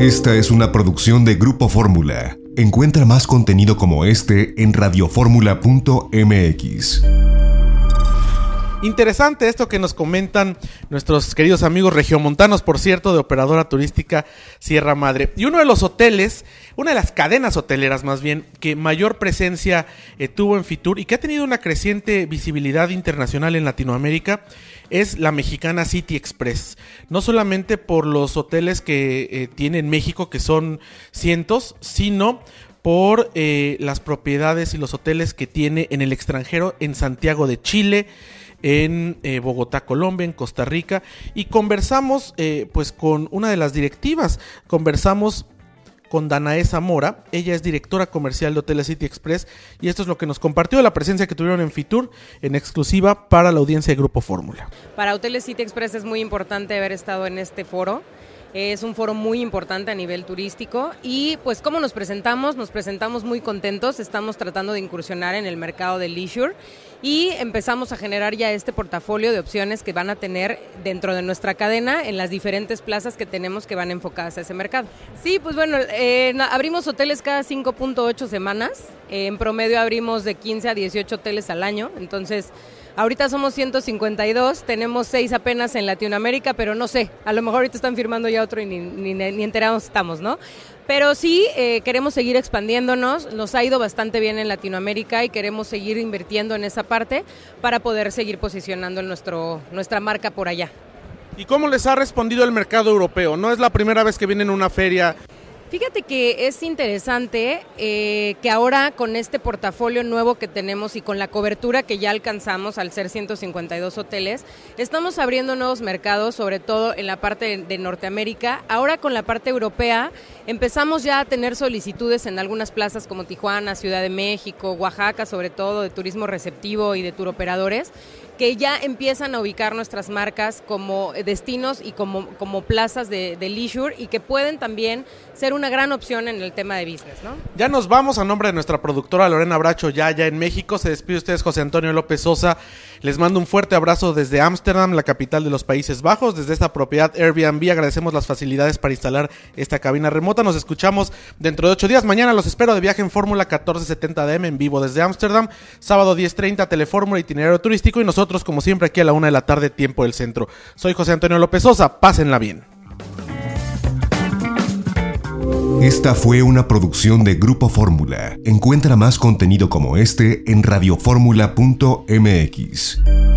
Esta es una producción de Grupo Fórmula. Encuentra más contenido como este en radioformula.mx. Interesante esto que nos comentan nuestros queridos amigos regiomontanos, por cierto, de operadora turística Sierra Madre. Y uno de los hoteles, una de las cadenas hoteleras más bien, que mayor presencia eh, tuvo en Fitur y que ha tenido una creciente visibilidad internacional en Latinoamérica, es la mexicana City Express. No solamente por los hoteles que eh, tiene en México, que son cientos, sino por eh, las propiedades y los hoteles que tiene en el extranjero, en Santiago de Chile, en eh, Bogotá, Colombia, en Costa Rica, y conversamos pues con una de las directivas, conversamos con Danae Zamora, ella es directora comercial de Hoteles City Express y esto es lo que nos compartió de la presencia que tuvieron en Fitur en exclusiva para la audiencia de Grupo Fórmula. Para Hoteles City Express es muy importante haber estado en este foro. Es un foro muy importante a nivel turístico y pues cómo nos presentamos, nos presentamos muy contentos, estamos tratando de incursionar en el mercado del leisure y empezamos a generar ya este portafolio de opciones que van a tener dentro de nuestra cadena en las diferentes plazas que tenemos que van enfocadas a ese mercado. Sí, pues bueno, eh, abrimos hoteles cada 5.8 semanas, en promedio abrimos de 15 a 18 hoteles al año, entonces Ahorita somos 152, tenemos seis apenas en Latinoamérica, pero no sé, a lo mejor ahorita están firmando ya otro y ni, ni, enterados estamos, ¿no? Pero sí, eh, queremos seguir expandiéndonos, nos ha ido bastante bien en Latinoamérica y queremos seguir invirtiendo en esa parte para poder seguir posicionando nuestro, nuestra marca por allá. ¿Y cómo les ha respondido el mercado europeo? No es la primera vez que vienen a una feria Fíjate que es interesante eh, que ahora con este portafolio nuevo que tenemos y con la cobertura que ya alcanzamos al ser 152 hoteles, estamos abriendo nuevos mercados, sobre todo en la parte de, Norteamérica. Ahora con la parte europea empezamos ya a tener solicitudes en algunas plazas como Tijuana, Ciudad de México, Oaxaca, sobre todo de turismo receptivo y de turoperadores que ya empiezan a ubicar nuestras marcas como destinos y como, como plazas de, de leisure y que pueden también ser una gran opción en el tema de business, ¿no? Ya nos vamos a nombre de nuestra productora Lorena Bracho, ya, ya en México. Se despide ustedes José Antonio López Sosa. Les mando un fuerte abrazo desde Ámsterdam, la capital de los Países Bajos. Desde esta propiedad Airbnb agradecemos las facilidades para instalar esta cabina remota. Nos escuchamos dentro de ocho días. Mañana los espero de viaje en Fórmula 1470 DM en vivo desde Ámsterdam. Sábado 10.30 Telefórmula Itinerario Turístico y nosotros como siempre, aquí a la una de la tarde, tiempo del centro. Soy José Antonio López Sosa, pásenla bien. Esta fue una producción de Grupo Fórmula. Encuentra más contenido como este en radioformula.mx.